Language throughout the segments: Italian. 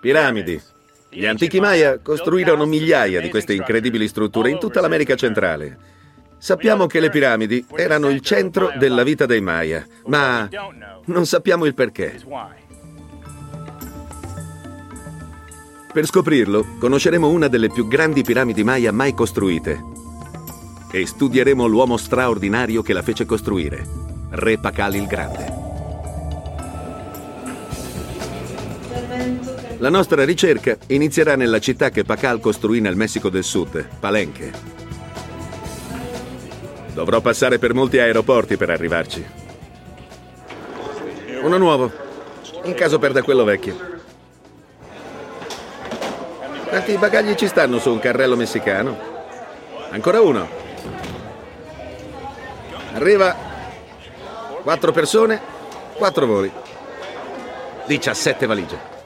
Piramidi. Gli antichi Maya costruirono migliaia di queste incredibili strutture in tutta l'America centrale. Sappiamo che le piramidi erano il centro della vita dei Maya, ma non sappiamo il perché. Per scoprirlo, conosceremo una delle più grandi piramidi Maya mai costruite e studieremo l'uomo straordinario che la fece costruire, Re Pakal il Grande. La nostra ricerca inizierà nella città che Pakal costruì nel Messico del Sud, Palenque. Dovrò passare per molti aeroporti per arrivarci. Uno nuovo, in caso perda quello vecchio. Quanti bagagli ci stanno su un carrello messicano? Ancora uno. Arriva. Quattro persone, quattro voli. 17 valigie.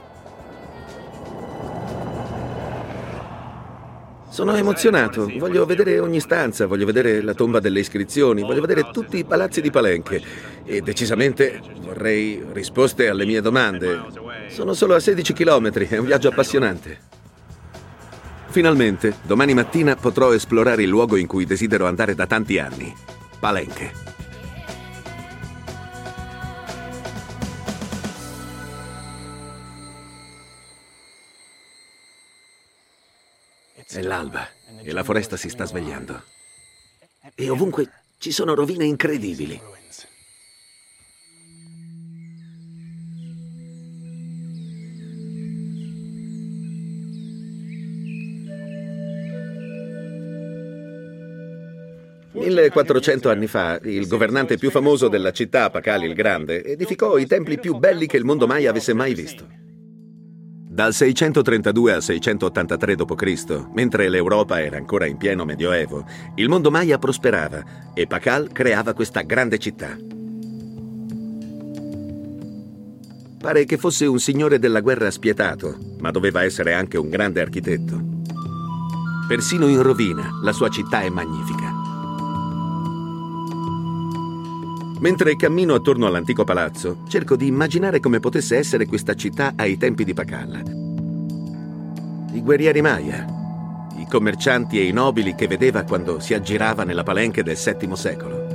Sono emozionato, voglio vedere ogni stanza, voglio vedere la tomba delle iscrizioni, voglio vedere tutti i palazzi di Palenche e decisamente vorrei risposte alle mie domande. Sono solo a 16 km, è un viaggio appassionante. Finalmente, domani mattina potrò esplorare il luogo in cui desidero andare da tanti anni, Palenche. L'alba e la foresta si sta svegliando. E ovunque ci sono rovine incredibili. «1400 anni fa, il governante più famoso della città, Pakal il Grande, edificò i templi più belli che il mondo mai avesse mai visto. Dal 632 al 683 d.C., mentre l'Europa era ancora in pieno medioevo, il mondo Maya prosperava e Pakal creava questa grande città. Pare che fosse un signore della guerra spietato, ma doveva essere anche un grande architetto. Persino in rovina, la sua città è magnifica. Mentre cammino attorno all'antico palazzo, cerco di immaginare come potesse essere questa città ai tempi di Pakal. I guerrieri Maya, i commercianti e i nobili che vedeva quando si aggirava nella palenche del VII secolo.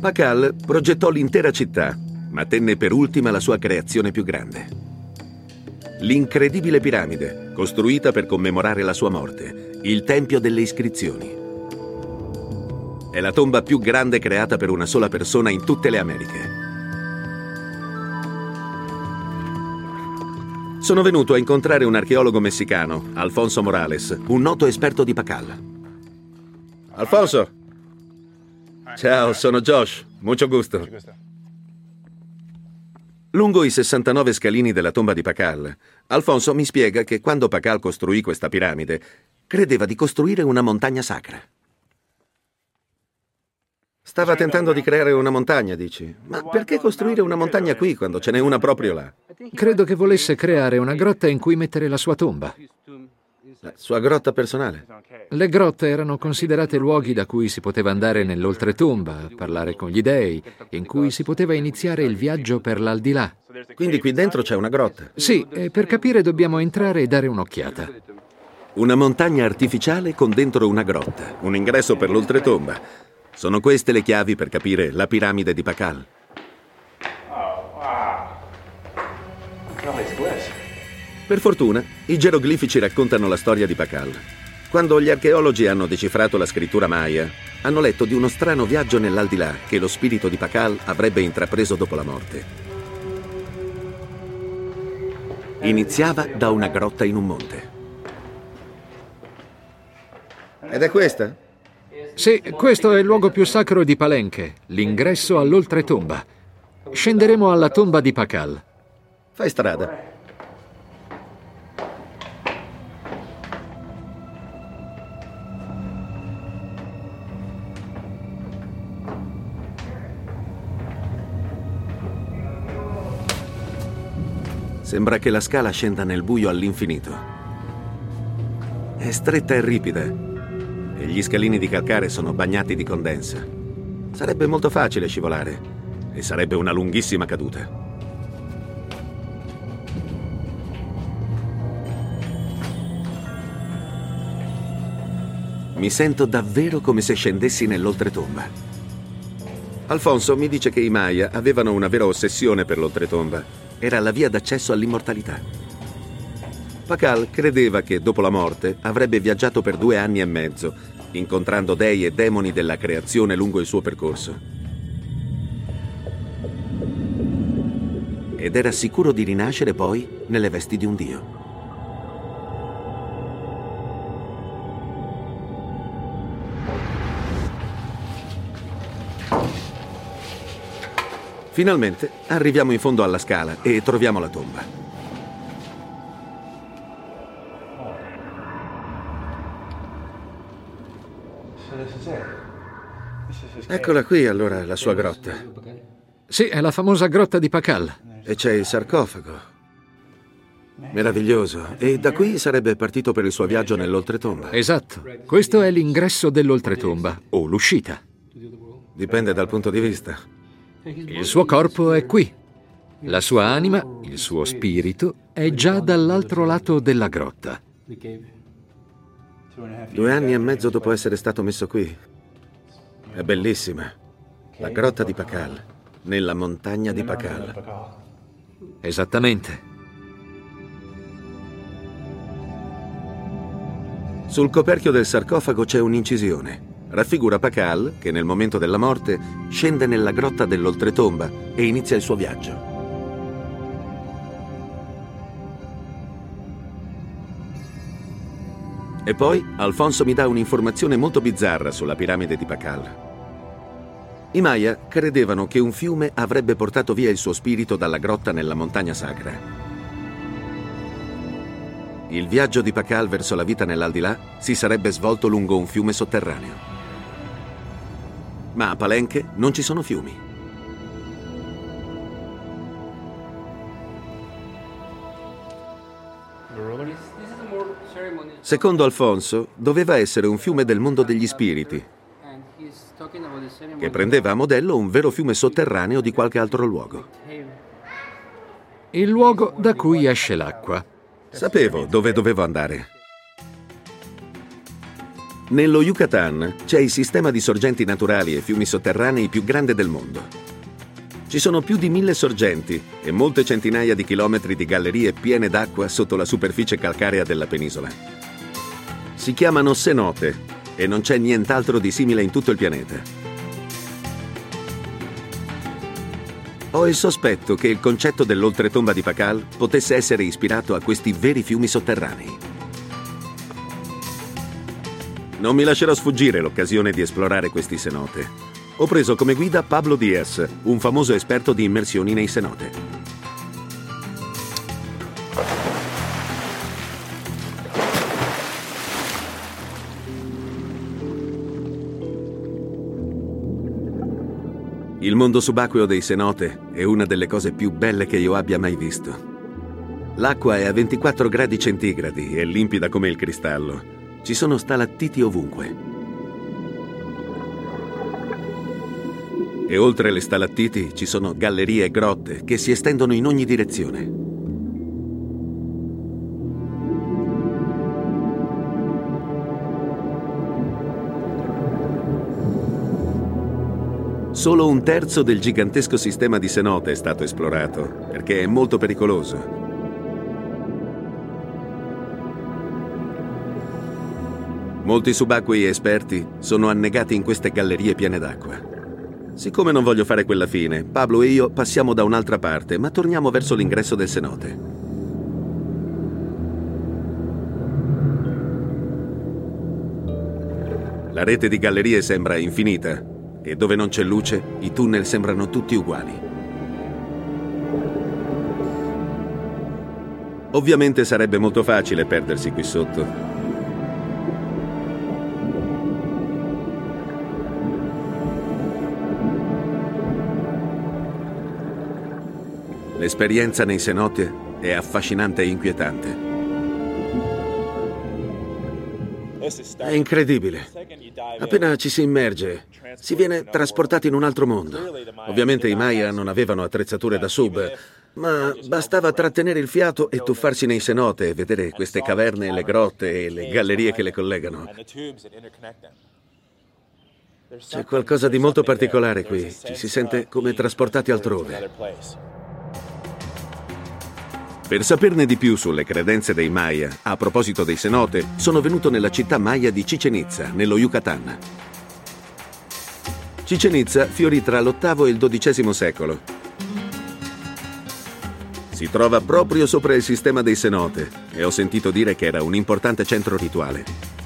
Pakal progettò l'intera città, ma tenne per ultima la sua creazione più grande. L'incredibile piramide, costruita per commemorare la sua morte, il Tempio delle Iscrizioni. È la tomba più grande creata per una sola persona in tutte le Americhe. Sono venuto a incontrare un archeologo messicano, Alfonso Morales, un noto esperto di Pacal. Alfonso! Ciao, sono Josh. Mucho gusto. Lungo i 69 scalini della tomba di Pacal, Alfonso mi spiega che quando Pacal costruì questa piramide, Credeva di costruire una montagna sacra. Stava tentando di creare una montagna, dici. Ma perché costruire una montagna qui quando ce n'è una proprio là? Credo che volesse creare una grotta in cui mettere la sua tomba. La sua grotta personale? Le grotte erano considerate luoghi da cui si poteva andare nell'oltretomba, parlare con gli dei, in cui si poteva iniziare il viaggio per l'aldilà. Quindi qui dentro c'è una grotta? Sì, e per capire dobbiamo entrare e dare un'occhiata. Una montagna artificiale con dentro una grotta, un ingresso per l'oltretomba. Sono queste le chiavi per capire la piramide di Pakal. Per fortuna, i geroglifici raccontano la storia di Pakal. Quando gli archeologi hanno decifrato la scrittura maya, hanno letto di uno strano viaggio nell'aldilà che lo spirito di Pakal avrebbe intrapreso dopo la morte. Iniziava da una grotta in un monte. Ed è questa? Sì, questo è il luogo più sacro di Palenque, l'ingresso all'oltretomba. Scenderemo alla tomba di Pakal. Fai strada. Sembra che la scala scenda nel buio all'infinito. È stretta e ripida, e gli scalini di calcare sono bagnati di condensa. Sarebbe molto facile scivolare, e sarebbe una lunghissima caduta. Mi sento davvero come se scendessi nell'oltretomba. Alfonso mi dice che i Maya avevano una vera ossessione per l'oltretomba. Era la via d'accesso all'immortalità. Pakal credeva che dopo la morte avrebbe viaggiato per due anni e mezzo, incontrando dei e demoni della creazione lungo il suo percorso. Ed era sicuro di rinascere poi nelle vesti di un dio. Finalmente arriviamo in fondo alla scala e troviamo la tomba. Eccola qui allora la sua grotta. Sì, è la famosa grotta di Pakal. E c'è il sarcofago. Meraviglioso. E da qui sarebbe partito per il suo viaggio nell'oltretomba. Esatto. Questo è l'ingresso dell'oltretomba, o l'uscita. Dipende dal punto di vista. Il suo corpo è qui. La sua anima, il suo spirito, è già dall'altro lato della grotta. Due anni e mezzo dopo essere stato messo qui. È bellissima. La grotta di Pakal, nella montagna di Pakal. Esattamente. Sul coperchio del sarcofago c'è un'incisione raffigura Pakal che nel momento della morte scende nella grotta dell'oltretomba e inizia il suo viaggio. E poi Alfonso mi dà un'informazione molto bizzarra sulla piramide di Pakal. I Maya credevano che un fiume avrebbe portato via il suo spirito dalla grotta nella montagna sacra. Il viaggio di Pakal verso la vita nell'aldilà si sarebbe svolto lungo un fiume sotterraneo ma a Palenque non ci sono fiumi. Secondo Alfonso, doveva essere un fiume del mondo degli spiriti, che prendeva a modello un vero fiume sotterraneo di qualche altro luogo. Il luogo da cui esce l'acqua. Sapevo dove dovevo andare. Nello Yucatan c'è il sistema di sorgenti naturali e fiumi sotterranei più grande del mondo. Ci sono più di mille sorgenti e molte centinaia di chilometri di gallerie piene d'acqua sotto la superficie calcarea della penisola. Si chiamano cenote e non c'è nient'altro di simile in tutto il pianeta. Ho il sospetto che il concetto dell'oltretomba di Pakal potesse essere ispirato a questi veri fiumi sotterranei. Non mi lascerò sfuggire l'occasione di esplorare questi cenote. Ho preso come guida Pablo Diaz, un famoso esperto di immersioni nei cenote. Il mondo subacqueo dei cenote è una delle cose più belle che io abbia mai visto. L'acqua è a 24 gradi centigradi e limpida come il cristallo ci sono stalattiti ovunque. E oltre le stalattiti ci sono gallerie e grotte che si estendono in ogni direzione. Solo un terzo del gigantesco sistema di cenote è stato esplorato, perché è molto pericoloso Molti subacquei esperti sono annegati in queste gallerie piene d'acqua. Siccome non voglio fare quella fine, Pablo e io passiamo da un'altra parte, ma torniamo verso l'ingresso del cenote. La rete di gallerie sembra infinita e dove non c'è luce i tunnel sembrano tutti uguali. Ovviamente sarebbe molto facile perdersi qui sotto, L'esperienza nei cenote è affascinante e inquietante. È incredibile. Appena ci si immerge, si viene trasportati in un altro mondo. Ovviamente i Maya non avevano attrezzature da sub, ma bastava trattenere il fiato e tuffarsi nei cenote e vedere queste caverne, le grotte e le gallerie che le collegano. C'è qualcosa di molto particolare qui. Ci si sente come trasportati altrove. Per saperne di più sulle credenze dei Maya, a proposito dei cenote, sono venuto nella città Maya di Chichen nello Yucatan. Chichen fiorì tra l'VIII e il XII secolo. Si trova proprio sopra il sistema dei cenote e ho sentito dire che era un importante centro rituale.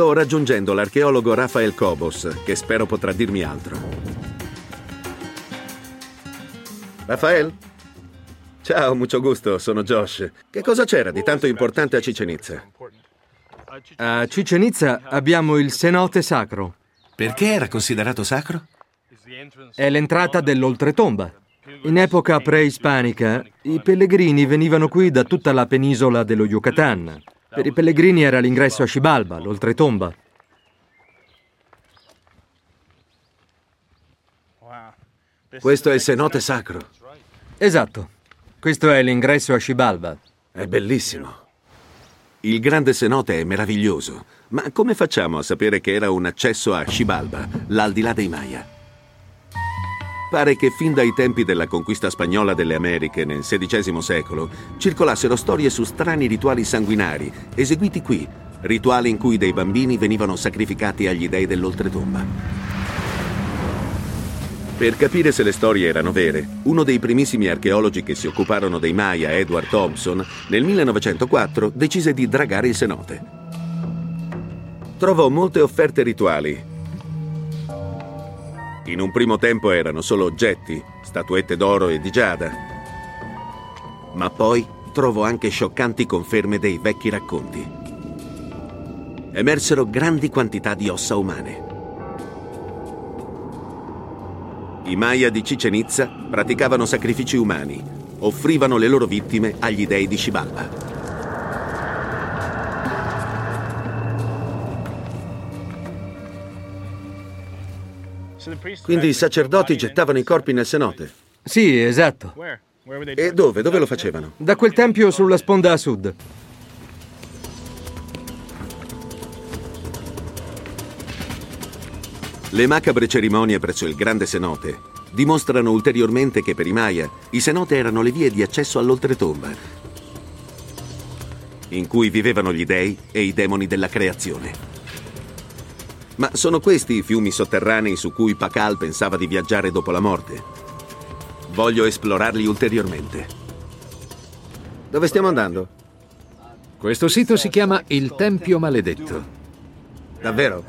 Sto raggiungendo l'archeologo Rafael Cobos, che spero potrà dirmi altro. Rafael? Ciao, mucho gusto, sono Josh. Che cosa c'era di tanto importante a Cicenizza? A Cicenizza abbiamo il cenote sacro. Perché era considerato sacro? È l'entrata dell'oltretomba. In epoca preispanica, i pellegrini venivano qui da tutta la penisola dello Yucatan. Per i pellegrini era l'ingresso a Xibalba, l'oltretomba. Questo è il cenote sacro. Esatto. Questo è l'ingresso a Xibalba. È bellissimo. Il grande cenote è meraviglioso, ma come facciamo a sapere che era un accesso a Xibalba, l'aldilà dei Maya? Pare che fin dai tempi della conquista spagnola delle Americhe nel XVI secolo circolassero storie su strani rituali sanguinari eseguiti qui, rituali in cui dei bambini venivano sacrificati agli dei dell'oltretomba. Per capire se le storie erano vere, uno dei primissimi archeologi che si occuparono dei Maya, Edward Thompson, nel 1904 decise di dragare il cenote. Trovò molte offerte rituali, in un primo tempo erano solo oggetti, statuette d'oro e di giada. Ma poi trovò anche scioccanti conferme dei vecchi racconti. Emersero grandi quantità di ossa umane. I Maya di Chichen Itza praticavano sacrifici umani, offrivano le loro vittime agli dei di Xibalba. Quindi i sacerdoti gettavano i corpi nel cenote? Sì, esatto. E dove? Dove lo facevano? Da quel tempio sulla sponda a sud. Le macabre cerimonie presso il grande cenote dimostrano ulteriormente che per i Maya i cenote erano le vie di accesso all'oltretomba, in cui vivevano gli dei e i demoni della creazione. Ma sono questi i fiumi sotterranei su cui Pakal pensava di viaggiare dopo la morte. Voglio esplorarli ulteriormente. Dove stiamo andando? Questo sito si chiama il Tempio Maledetto. Davvero?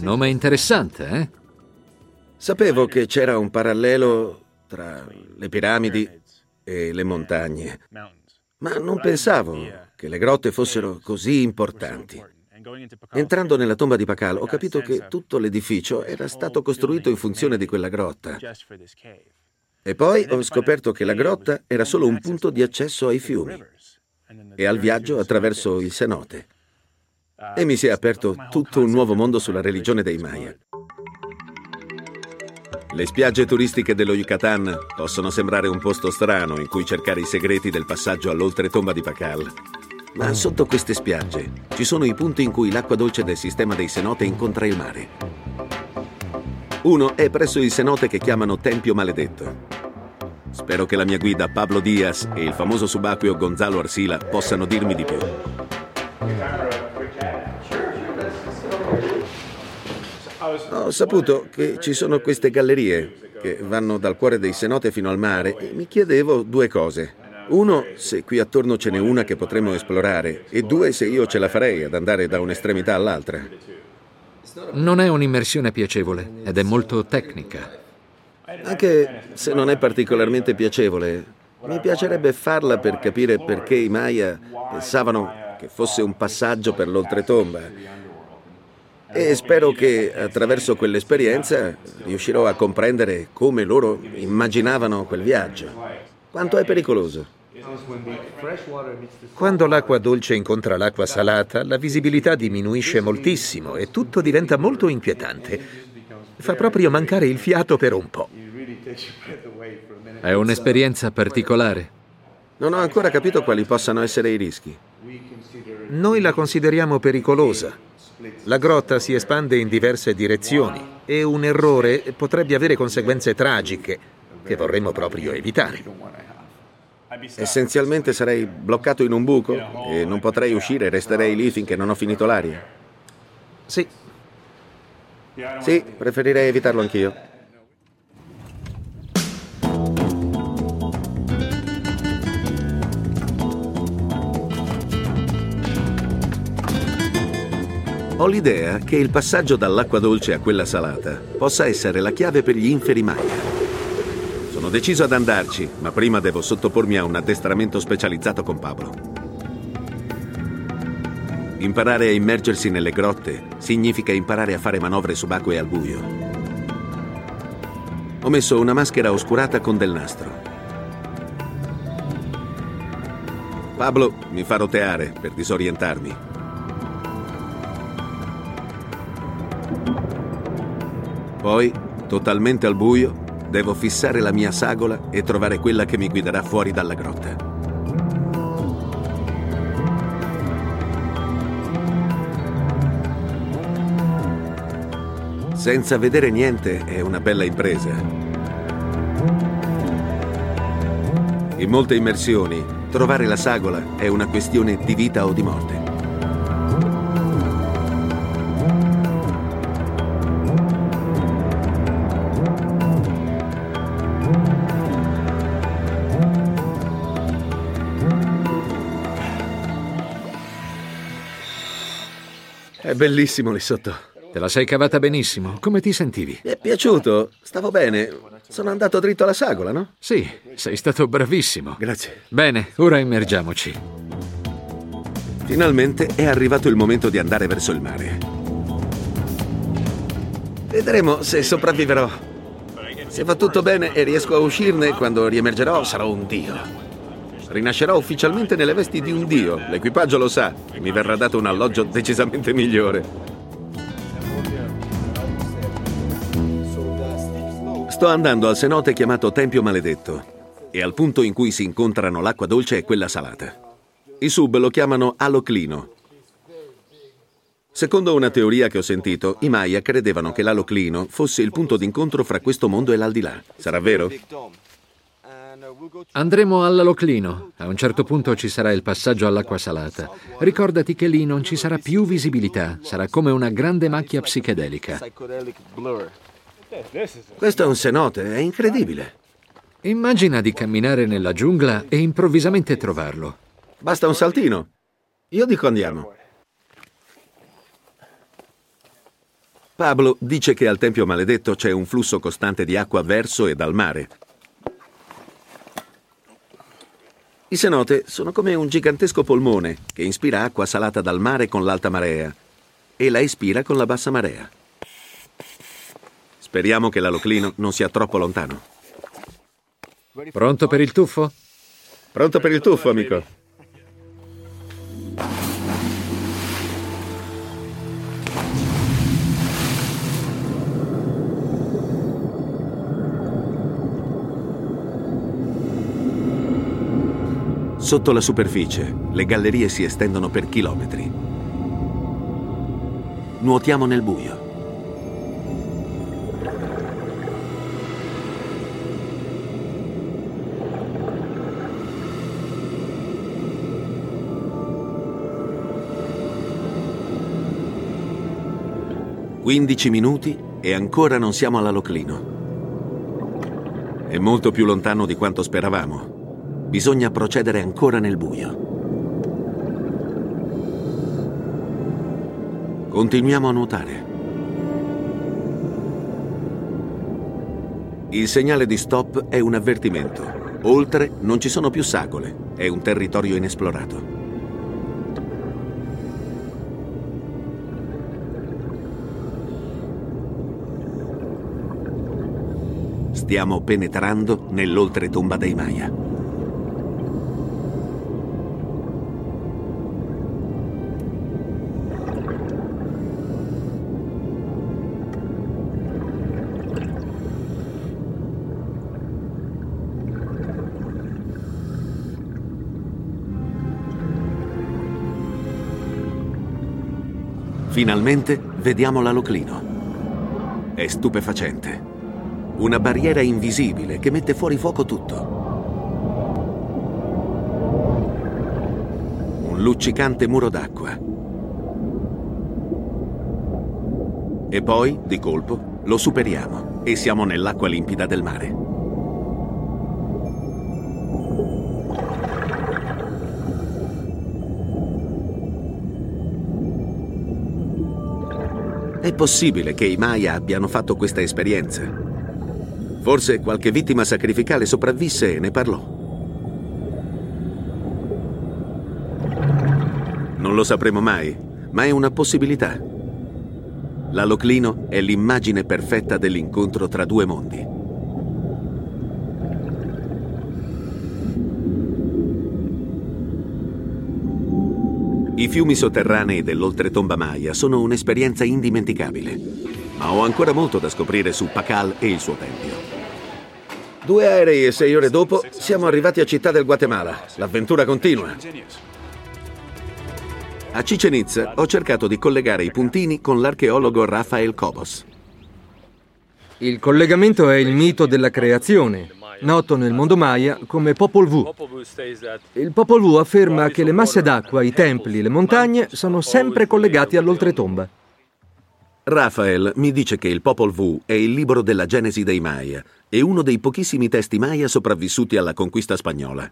Nome interessante, eh? Sapevo che c'era un parallelo tra le piramidi e le montagne, ma non pensavo che le grotte fossero così importanti. Entrando nella tomba di Pakal ho capito che tutto l'edificio era stato costruito in funzione di quella grotta. E poi ho scoperto che la grotta era solo un punto di accesso ai fiumi e al viaggio attraverso il cenote. E mi si è aperto tutto un nuovo mondo sulla religione dei Maya. Le spiagge turistiche dello Yucatan possono sembrare un posto strano in cui cercare i segreti del passaggio all'oltretomba di Pakal. Ma sotto queste spiagge ci sono i punti in cui l'acqua dolce del sistema dei cenote incontra il mare. Uno è presso il cenote che chiamano Tempio Maledetto. Spero che la mia guida Pablo Diaz e il famoso subacqueo Gonzalo Arsila possano dirmi di più. Ho saputo che ci sono queste gallerie che vanno dal cuore dei cenote fino al mare e mi chiedevo due cose. Uno, se qui attorno ce n'è una che potremmo esplorare, e due, se io ce la farei ad andare da un'estremità all'altra. Non è un'immersione piacevole ed è molto tecnica. Anche se non è particolarmente piacevole, mi piacerebbe farla per capire perché i Maya pensavano che fosse un passaggio per l'oltretomba. E spero che attraverso quell'esperienza riuscirò a comprendere come loro immaginavano quel viaggio. Quanto è pericoloso? Quando l'acqua dolce incontra l'acqua salata, la visibilità diminuisce moltissimo e tutto diventa molto inquietante. Fa proprio mancare il fiato per un po'. È un'esperienza particolare. Non ho ancora capito quali possano essere i rischi. Noi la consideriamo pericolosa. La grotta si espande in diverse direzioni e un errore potrebbe avere conseguenze tragiche che vorremmo proprio evitare. Essenzialmente sarei bloccato in un buco e non potrei uscire, resterei lì finché non ho finito l'aria. Sì, Sì, preferirei evitarlo anch'io. Ho l'idea che il passaggio dall'acqua dolce a quella salata possa essere la chiave per gli inferi Maya. Sono deciso ad andarci, ma prima devo sottopormi a un addestramento specializzato con Pablo. Imparare a immergersi nelle grotte significa imparare a fare manovre subacquee al buio. Ho messo una maschera oscurata con del nastro. Pablo mi fa roteare per disorientarmi. Poi, totalmente al buio, devo fissare la mia sagola e trovare quella che mi guiderà fuori dalla grotta. Senza vedere niente è una bella impresa. In molte immersioni, trovare la sagola è una questione di vita o di morte. Bellissimo lì sotto. Te la sei cavata benissimo. Come ti sentivi? Mi è piaciuto? Stavo bene. Sono andato dritto alla sagola, no? Sì, sei stato bravissimo. Grazie. Bene, ora immergiamoci. Finalmente è arrivato il momento di andare verso il mare. Vedremo se sopravviverò. Se va tutto bene e riesco a uscirne, quando riemergerò sarò un dio. Rinascerò ufficialmente nelle vesti di un dio. L'equipaggio lo sa e mi verrà dato un alloggio decisamente migliore. Sto andando al cenote chiamato Tempio Maledetto e al punto in cui si incontrano l'acqua dolce e quella salata. I sub lo chiamano aloclino. Secondo una teoria che ho sentito, i Maya credevano che l'aloclino fosse il punto d'incontro fra questo mondo e l'aldilà. Sarà vero? Andremo all'Aloclino. A un certo punto ci sarà il passaggio all'acqua salata. Ricordati che lì non ci sarà più visibilità. Sarà come una grande macchia psichedelica. Questo è un cenote, è incredibile. Immagina di camminare nella giungla e improvvisamente trovarlo. Basta un saltino. Io dico andiamo. Pablo dice che al Tempio Maledetto c'è un flusso costante di acqua verso e dal mare. I cenote sono come un gigantesco polmone che inspira acqua salata dal mare con l'alta marea e la espira con la bassa marea. Speriamo che l'aloclino non sia troppo lontano. Pronto per il tuffo? Pronto per il tuffo, amico? Sotto la superficie, le gallerie si estendono per chilometri. Nuotiamo nel buio. Quindici minuti e ancora non siamo all'Aloclino. È molto più lontano di quanto speravamo. Bisogna procedere ancora nel buio. Continuiamo a nuotare. Il segnale di stop è un avvertimento. Oltre non ci sono più sagole, è un territorio inesplorato. Stiamo penetrando nell'oltretomba dei Maya. Finalmente vediamo l'aloclino. È stupefacente. Una barriera invisibile che mette fuori fuoco tutto. Un luccicante muro d'acqua. E poi, di colpo, lo superiamo e siamo nell'acqua limpida del mare. È possibile che i Maya abbiano fatto questa esperienza. Forse qualche vittima sacrificale sopravvisse e ne parlò. Non lo sapremo mai, ma è una possibilità. L'aloclino è l'immagine perfetta dell'incontro tra due mondi. I fiumi sotterranei dell'oltretomba Maya sono un'esperienza indimenticabile, ma ho ancora molto da scoprire su Pacal e il suo tempio. Due aerei e sei ore dopo siamo arrivati a Città del Guatemala. L'avventura continua. A Chichen Itza ho cercato di collegare i puntini con l'archeologo Rafael Cobos. Il collegamento è il mito della creazione, noto nel mondo Maya come Popol Vuh. Il Popol Vuh afferma che le masse d'acqua, i templi, le montagne sono sempre collegati all'oltretomba. Rafael mi dice che il Popol Vuh è il libro della Genesi dei Maya e uno dei pochissimi testi Maya sopravvissuti alla conquista spagnola.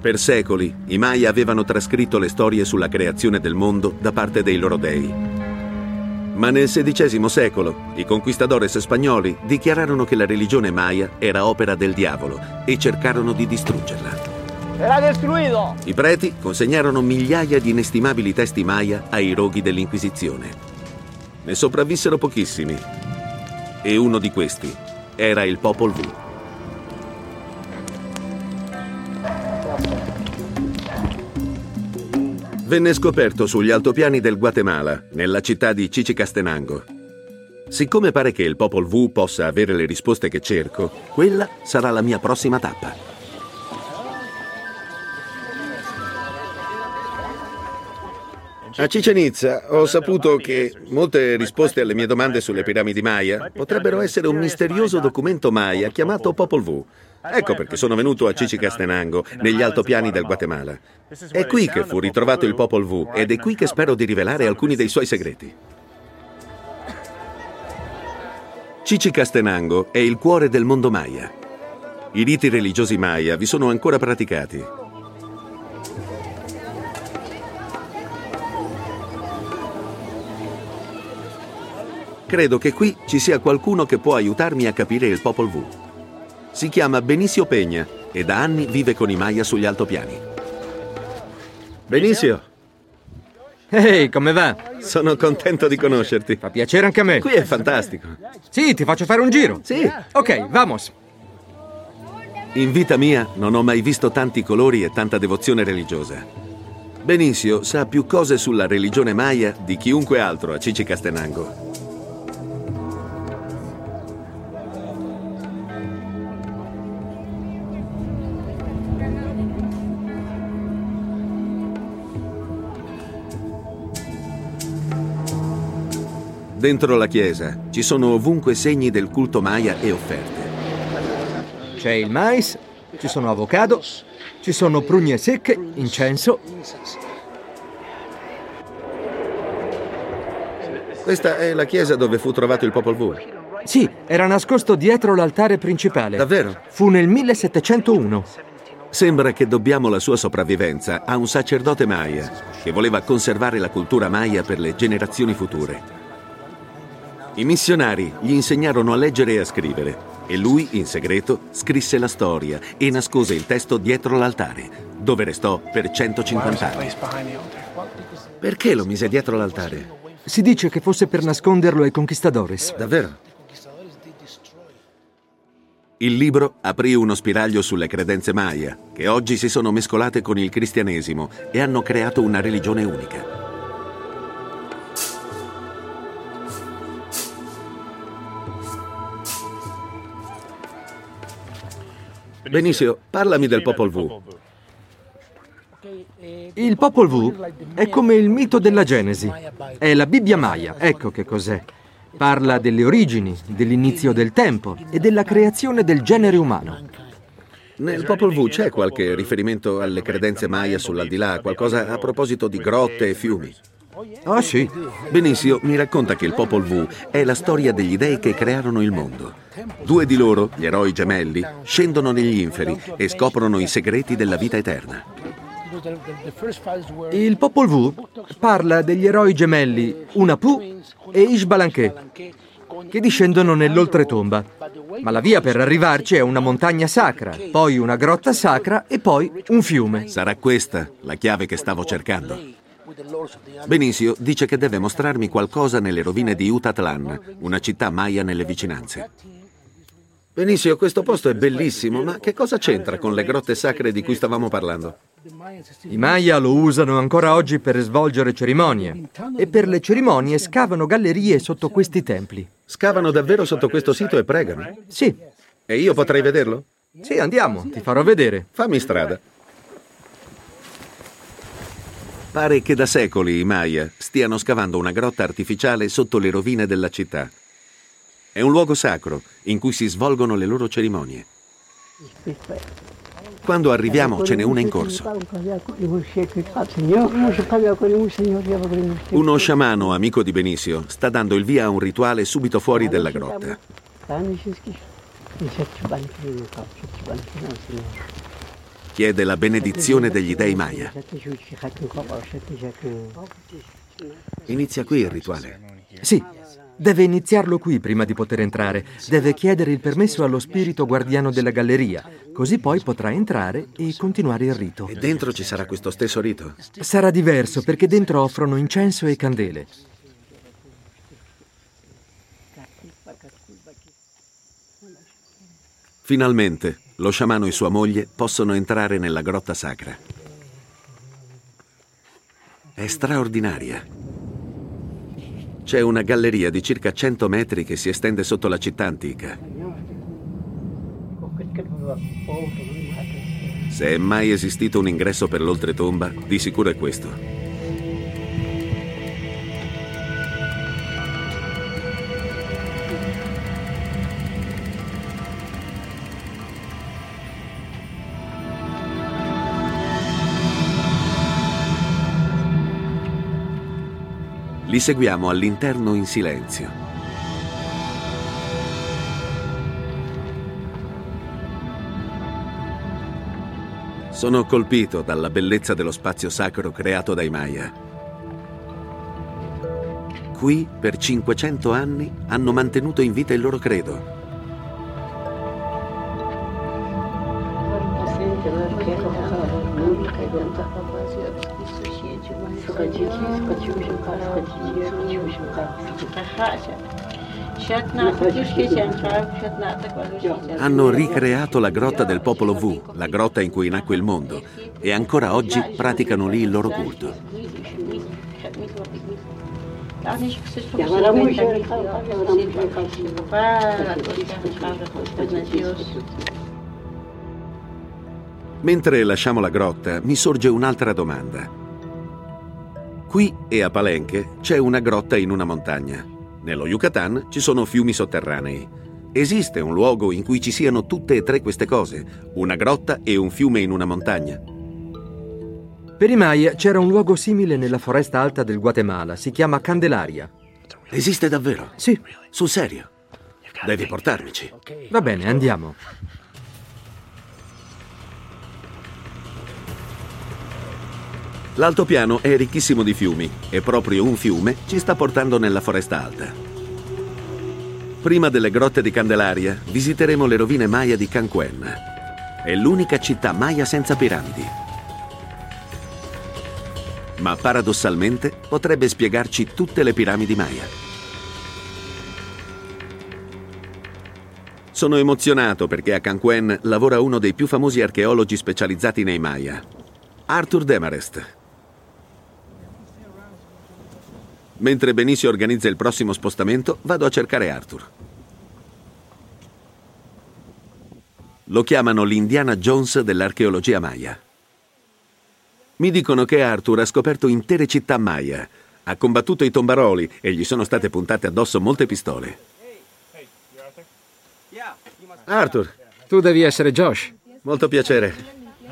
Per secoli i Maya avevano trascritto le storie sulla creazione del mondo da parte dei loro dei. Ma nel XVI secolo i conquistadores spagnoli dichiararono che la religione maya era opera del diavolo e cercarono di distruggerla. I preti consegnarono migliaia di inestimabili testi maya ai roghi dell'Inquisizione. Ne sopravvissero pochissimi. E uno di questi era il Popol Vuh. Venne scoperto sugli altopiani del Guatemala, nella città di Cicicastenango. Siccome pare che il Popol Vuh possa avere le risposte che cerco, quella sarà la mia prossima tappa. A Chichen Itza ho saputo che molte risposte alle mie domande sulle piramidi Maya potrebbero essere un misterioso documento Maya chiamato Popol Vuh. Ecco perché sono venuto a Cicicastenango, negli altopiani del Guatemala. È qui che fu ritrovato il Popol Vuh ed è qui che spero di rivelare alcuni dei suoi segreti. Cicicastenango è il cuore del mondo Maya. I riti religiosi Maya vi sono ancora praticati. Credo che qui ci sia qualcuno che può aiutarmi a capire il Popol Vuh. Si chiama Benicio Peña e da anni vive con i Maya sugli altopiani. Benicio! Ehi, hey, come va? Sono contento di conoscerti. Fa piacere anche a me. Qui è fantastico. Sì, ti faccio fare un giro. Sì. Ok, vamos. In vita mia non ho mai visto tanti colori e tanta devozione religiosa. Benicio sa più cose sulla religione Maya di chiunque altro a Cicicastenango. Dentro la chiesa ci sono ovunque segni del culto Maya e offerte. C'è il mais, ci sono avocado, ci sono prugne secche, incenso. Questa è la chiesa dove fu trovato il Popol Vuh. Sì, era nascosto dietro l'altare principale. Davvero? Fu nel 1701. Sembra che dobbiamo la sua sopravvivenza a un sacerdote Maya che voleva conservare la cultura Maya per le generazioni future. I missionari gli insegnarono a leggere e a scrivere e lui, in segreto, scrisse la storia e nascose il testo dietro l'altare, dove restò per 150 anni. Perché lo mise dietro l'altare? Si dice che fosse per nasconderlo ai conquistadores. Davvero? Il libro aprì uno spiraglio sulle credenze Maya, che oggi si sono mescolate con il cristianesimo e hanno creato una religione unica. Benicio, parlami del Popol Vuh. Il Popol Vuh è come il mito della Genesi. È la Bibbia Maya, ecco che cos'è. Parla delle origini, dell'inizio del tempo e della creazione del genere umano. Nel Popol Vuh c'è qualche riferimento alle credenze Maya sull'aldilà, qualcosa a proposito di grotte e fiumi? Ah sì. Benissimo, mi racconta che il Popol Vuh è la storia degli dei che crearono il mondo. Due di loro, gli eroi gemelli, scendono negli inferi e scoprono i segreti della vita eterna. Il Popol Vuh parla degli eroi gemelli Unapu e Ishbalanché, che discendono nell'oltretomba. Ma la via per arrivarci è una montagna sacra, poi una grotta sacra e poi un fiume. Sarà questa la chiave che stavo cercando. Benicio dice che deve mostrarmi qualcosa nelle rovine di Utatlan, una città maya nelle vicinanze. Benicio, questo posto è bellissimo, ma che cosa c'entra con le grotte sacre di cui stavamo parlando? I Maya lo usano ancora oggi per svolgere cerimonie e per le cerimonie scavano gallerie sotto questi templi. Scavano davvero sotto questo sito e pregano? Sì. E io potrei vederlo? Sì, andiamo, ti farò vedere. Fammi strada. Pare che da secoli i Maya stiano scavando una grotta artificiale sotto le rovine della città. È un luogo sacro in cui si svolgono le loro cerimonie. Quando arriviamo ce n'è una in corso. Uno sciamano amico di Benicio sta dando il via a un rituale subito fuori della grotta. Chiede la benedizione degli dei Maya. Inizia qui il rituale. Sì, deve iniziarlo qui prima di poter entrare. Deve chiedere il permesso allo spirito guardiano della galleria, così poi potrà entrare e continuare il rito. E dentro ci sarà questo stesso rito? Sarà diverso perché dentro offrono incenso e candele. Finalmente, lo sciamano e sua moglie possono entrare nella grotta sacra. È straordinaria. C'è una galleria di circa 100 metri che si estende sotto la città antica. Se è mai esistito un ingresso per l'oltretomba, di sicuro è questo. Li seguiamo all'interno in silenzio. Sono colpito dalla bellezza dello spazio sacro creato dai Maya. Qui, per 500 anni, hanno mantenuto in vita il loro credo. Hanno ricreato la grotta del popolo Vu, la grotta in cui nacque il mondo, e ancora oggi praticano lì il loro culto. Mentre lasciamo la grotta, mi sorge un'altra domanda. Qui e a Palenque c'è una grotta in una montagna. Nello Yucatan ci sono fiumi sotterranei. Esiste un luogo in cui ci siano tutte e tre queste cose, una grotta e un fiume in una montagna? Per i Maya c'era un luogo simile nella foresta alta del Guatemala, si chiama Candelaria. Esiste davvero? Sì. Sul serio? Devi portarmici. Va bene, andiamo. L'altopiano è ricchissimo di fiumi e proprio un fiume ci sta portando nella foresta alta. Prima delle grotte di Candelaria visiteremo le rovine Maya di Cancuen. È l'unica città Maya senza piramidi. Ma paradossalmente potrebbe spiegarci tutte le piramidi Maya. Sono emozionato perché a Cancuen lavora uno dei più famosi archeologi specializzati nei Maya, Arthur Demarest. Mentre Benicio organizza il prossimo spostamento, vado a cercare Arthur. Lo chiamano l'Indiana Jones dell'archeologia Maya. Mi dicono che Arthur ha scoperto intere città Maya, ha combattuto i tombaroli e gli sono state puntate addosso molte pistole. Arthur, tu devi essere Josh. Molto piacere.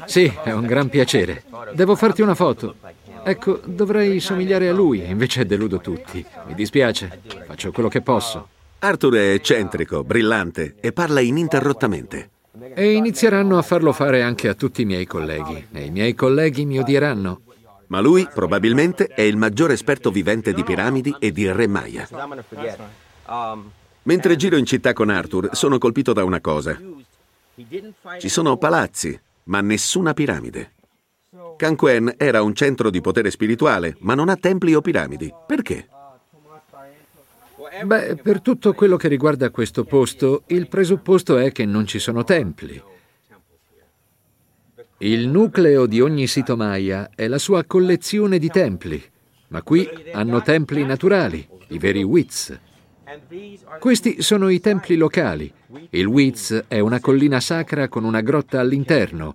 Sì, è un gran piacere. Devo farti una foto. Ecco, dovrei somigliare a lui, invece deludo tutti. Mi dispiace, faccio quello che posso. Arthur è eccentrico, brillante e parla ininterrottamente. E inizieranno a farlo fare anche a tutti i miei colleghi. E i miei colleghi mi odieranno. Ma lui, probabilmente, è il maggiore esperto vivente di piramidi e di Re Maya. Mentre giro in città con Arthur, sono colpito da una cosa. Ci sono palazzi, ma nessuna piramide. Cancuen era un centro di potere spirituale, ma non ha templi o piramidi. Perché? Beh, per tutto quello che riguarda questo posto, il presupposto è che non ci sono templi. Il nucleo di ogni sito Maya è la sua collezione di templi, ma qui hanno templi naturali, i veri Wits. Questi sono i templi locali. Il Wits è una collina sacra con una grotta all'interno.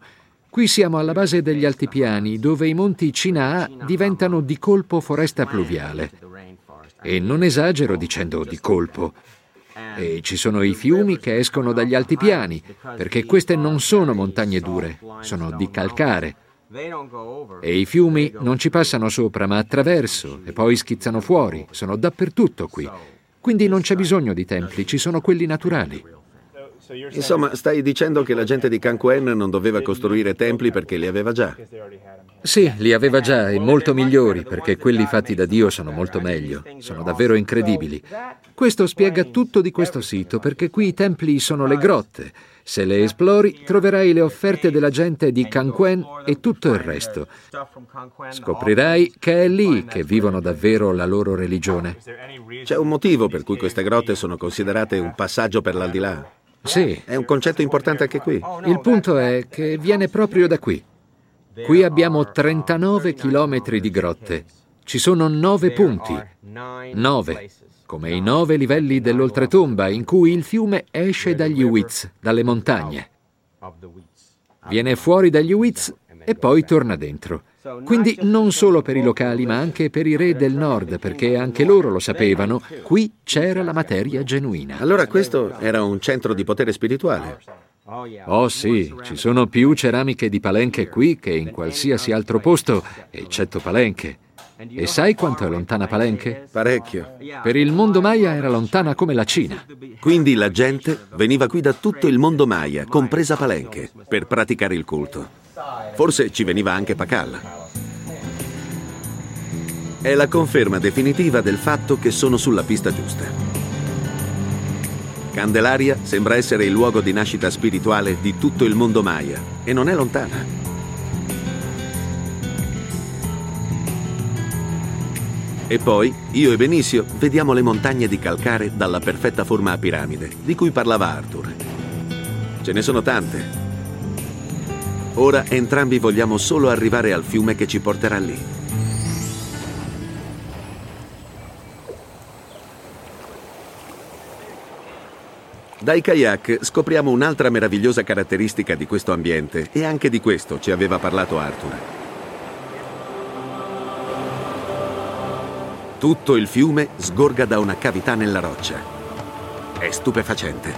Qui siamo alla base degli altipiani, dove i monti Cinaa diventano di colpo foresta pluviale. E non esagero dicendo di colpo. E ci sono i fiumi che escono dagli altipiani, perché queste non sono montagne dure, sono di calcare. E i fiumi non ci passano sopra, ma attraverso, e poi schizzano fuori. Sono dappertutto qui. Quindi non c'è bisogno di templi, ci sono quelli naturali. Insomma, stai dicendo che la gente di Cancuen non doveva costruire templi perché li aveva già. Sì, li aveva già e molto migliori, perché quelli fatti da Dio sono molto meglio. Sono davvero incredibili. Questo spiega tutto di questo sito, perché qui i templi sono le grotte. Se le esplori, troverai le offerte della gente di Cancuen e tutto il resto. Scoprirai che è lì che vivono davvero la loro religione. C'è un motivo per cui queste grotte sono considerate un passaggio per l'aldilà. Sì. È un concetto importante anche qui. Il punto è che viene proprio da qui. Qui abbiamo 39 chilometri di grotte. Ci sono nove punti. Nove. Come i nove livelli dell'oltretomba in cui il fiume esce dagli Uiz, dalle montagne. Viene fuori dagli Uiz e poi torna dentro. Quindi non solo per i locali, ma anche per i re del nord, perché anche loro lo sapevano, qui c'era la materia genuina. Allora questo era un centro di potere spirituale. Oh sì, ci sono più ceramiche di Palenche qui che in qualsiasi altro posto, eccetto Palenche. E sai quanto è lontana Palenche? Parecchio. Per il mondo Maya era lontana come la Cina. Quindi la gente veniva qui da tutto il mondo Maya, compresa Palenche, per praticare il culto. Forse ci veniva anche Pacal. È la conferma definitiva del fatto che sono sulla pista giusta. Candelaria sembra essere il luogo di nascita spirituale di tutto il mondo Maya e non è lontana. E poi, io e Benicio vediamo le montagne di calcare dalla perfetta forma a piramide, di cui parlava Arthur. Ce ne sono tante, Ora entrambi vogliamo solo arrivare al fiume che ci porterà lì. Dai kayak scopriamo un'altra meravigliosa caratteristica di questo ambiente e anche di questo ci aveva parlato Arthur. Tutto il fiume sgorga da una cavità nella roccia. È stupefacente.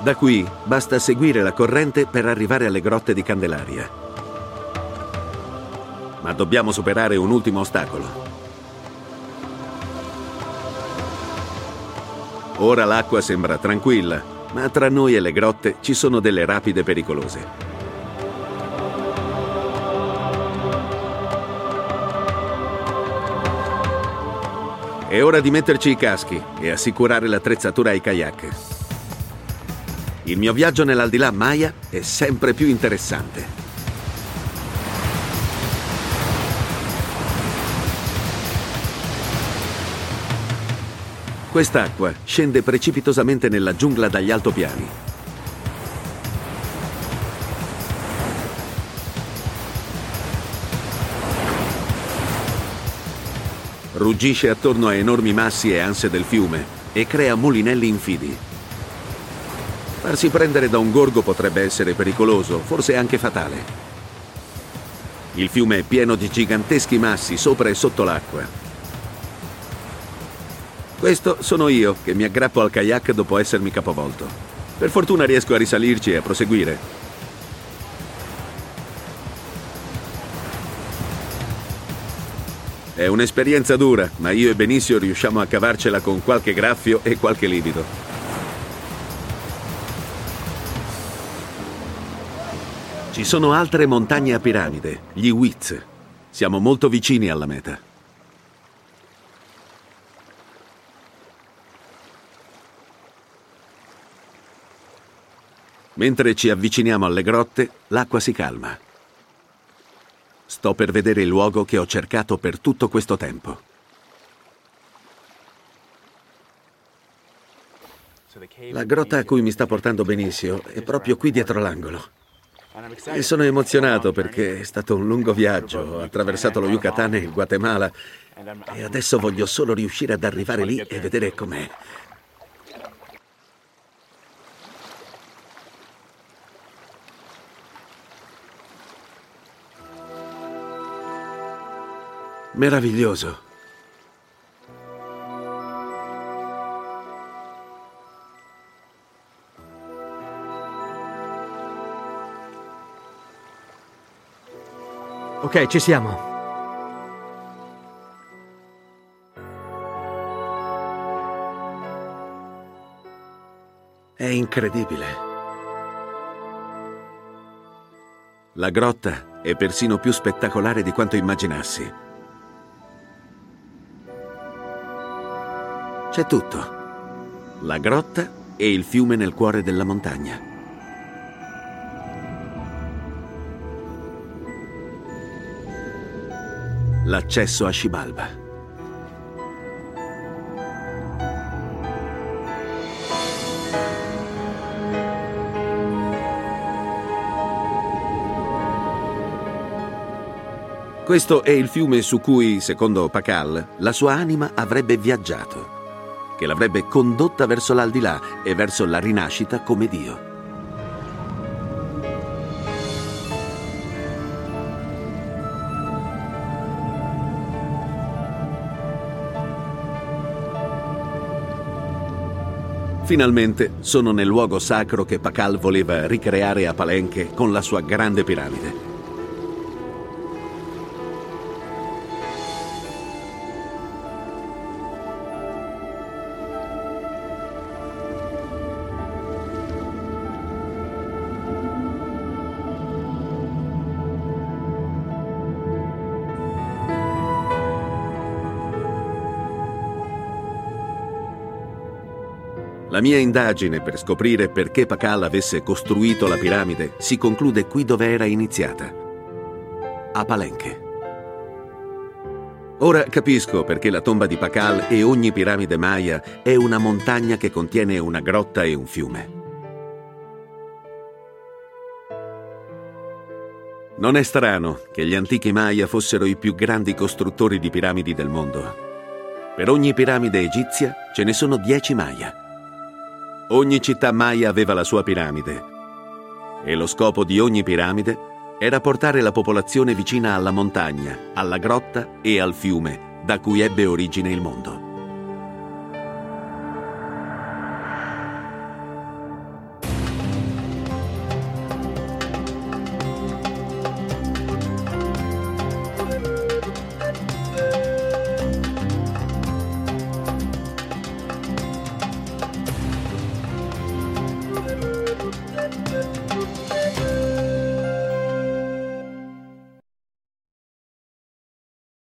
Da qui basta seguire la corrente per arrivare alle grotte di Candelaria. Ma dobbiamo superare un ultimo ostacolo. Ora l'acqua sembra tranquilla, ma tra noi e le grotte ci sono delle rapide pericolose. È ora di metterci i caschi e assicurare l'attrezzatura ai kayak. Il mio viaggio nell'aldilà Maya è sempre più interessante. Quest'acqua scende precipitosamente nella giungla dagli altopiani. Ruggisce attorno a enormi massi e anse del fiume e crea mulinelli infidi. Farsi prendere da un gorgo potrebbe essere pericoloso, forse anche fatale. Il fiume è pieno di giganteschi massi sopra e sotto l'acqua questo sono io che mi aggrappo al kayak dopo essermi capovolto. Per fortuna riesco a risalirci e a proseguire. È un'esperienza dura, ma io e Benissio riusciamo a cavarcela con qualche graffio e qualche livido. Ci sono altre montagne a piramide, gli Wiz. Siamo molto vicini alla meta. Mentre ci avviciniamo alle grotte, l'acqua si calma. Sto per vedere il luogo che ho cercato per tutto questo tempo. La grotta a cui mi sta portando Benissio è proprio qui dietro l'angolo. E sono emozionato perché è stato un lungo viaggio, ho attraversato lo Yucatan e il Guatemala e adesso voglio solo riuscire ad arrivare lì e vedere com'è. Meraviglioso. Ok, ci siamo. È incredibile. La grotta è persino più spettacolare di quanto immaginassi. C'è tutto. La grotta e il fiume nel cuore della montagna. L'accesso a Shibalba. Questo è il fiume su cui, secondo Pakal, la sua anima avrebbe viaggiato, che l'avrebbe condotta verso l'aldilà e verso la rinascita come Dio. Finalmente sono nel luogo sacro che Pakal voleva ricreare a Palenque con la sua grande piramide. La mia indagine per scoprire perché Pakal avesse costruito la piramide si conclude qui dove era iniziata, a Palenque. Ora capisco perché la tomba di Pakal e ogni piramide maya è una montagna che contiene una grotta e un fiume. Non è strano che gli antichi Maya fossero i più grandi costruttori di piramidi del mondo. Per ogni piramide egizia ce ne sono dieci Maya. Ogni città Maya aveva la sua piramide e lo scopo di ogni piramide era portare la popolazione vicina alla montagna, alla grotta e al fiume da cui ebbe origine il mondo.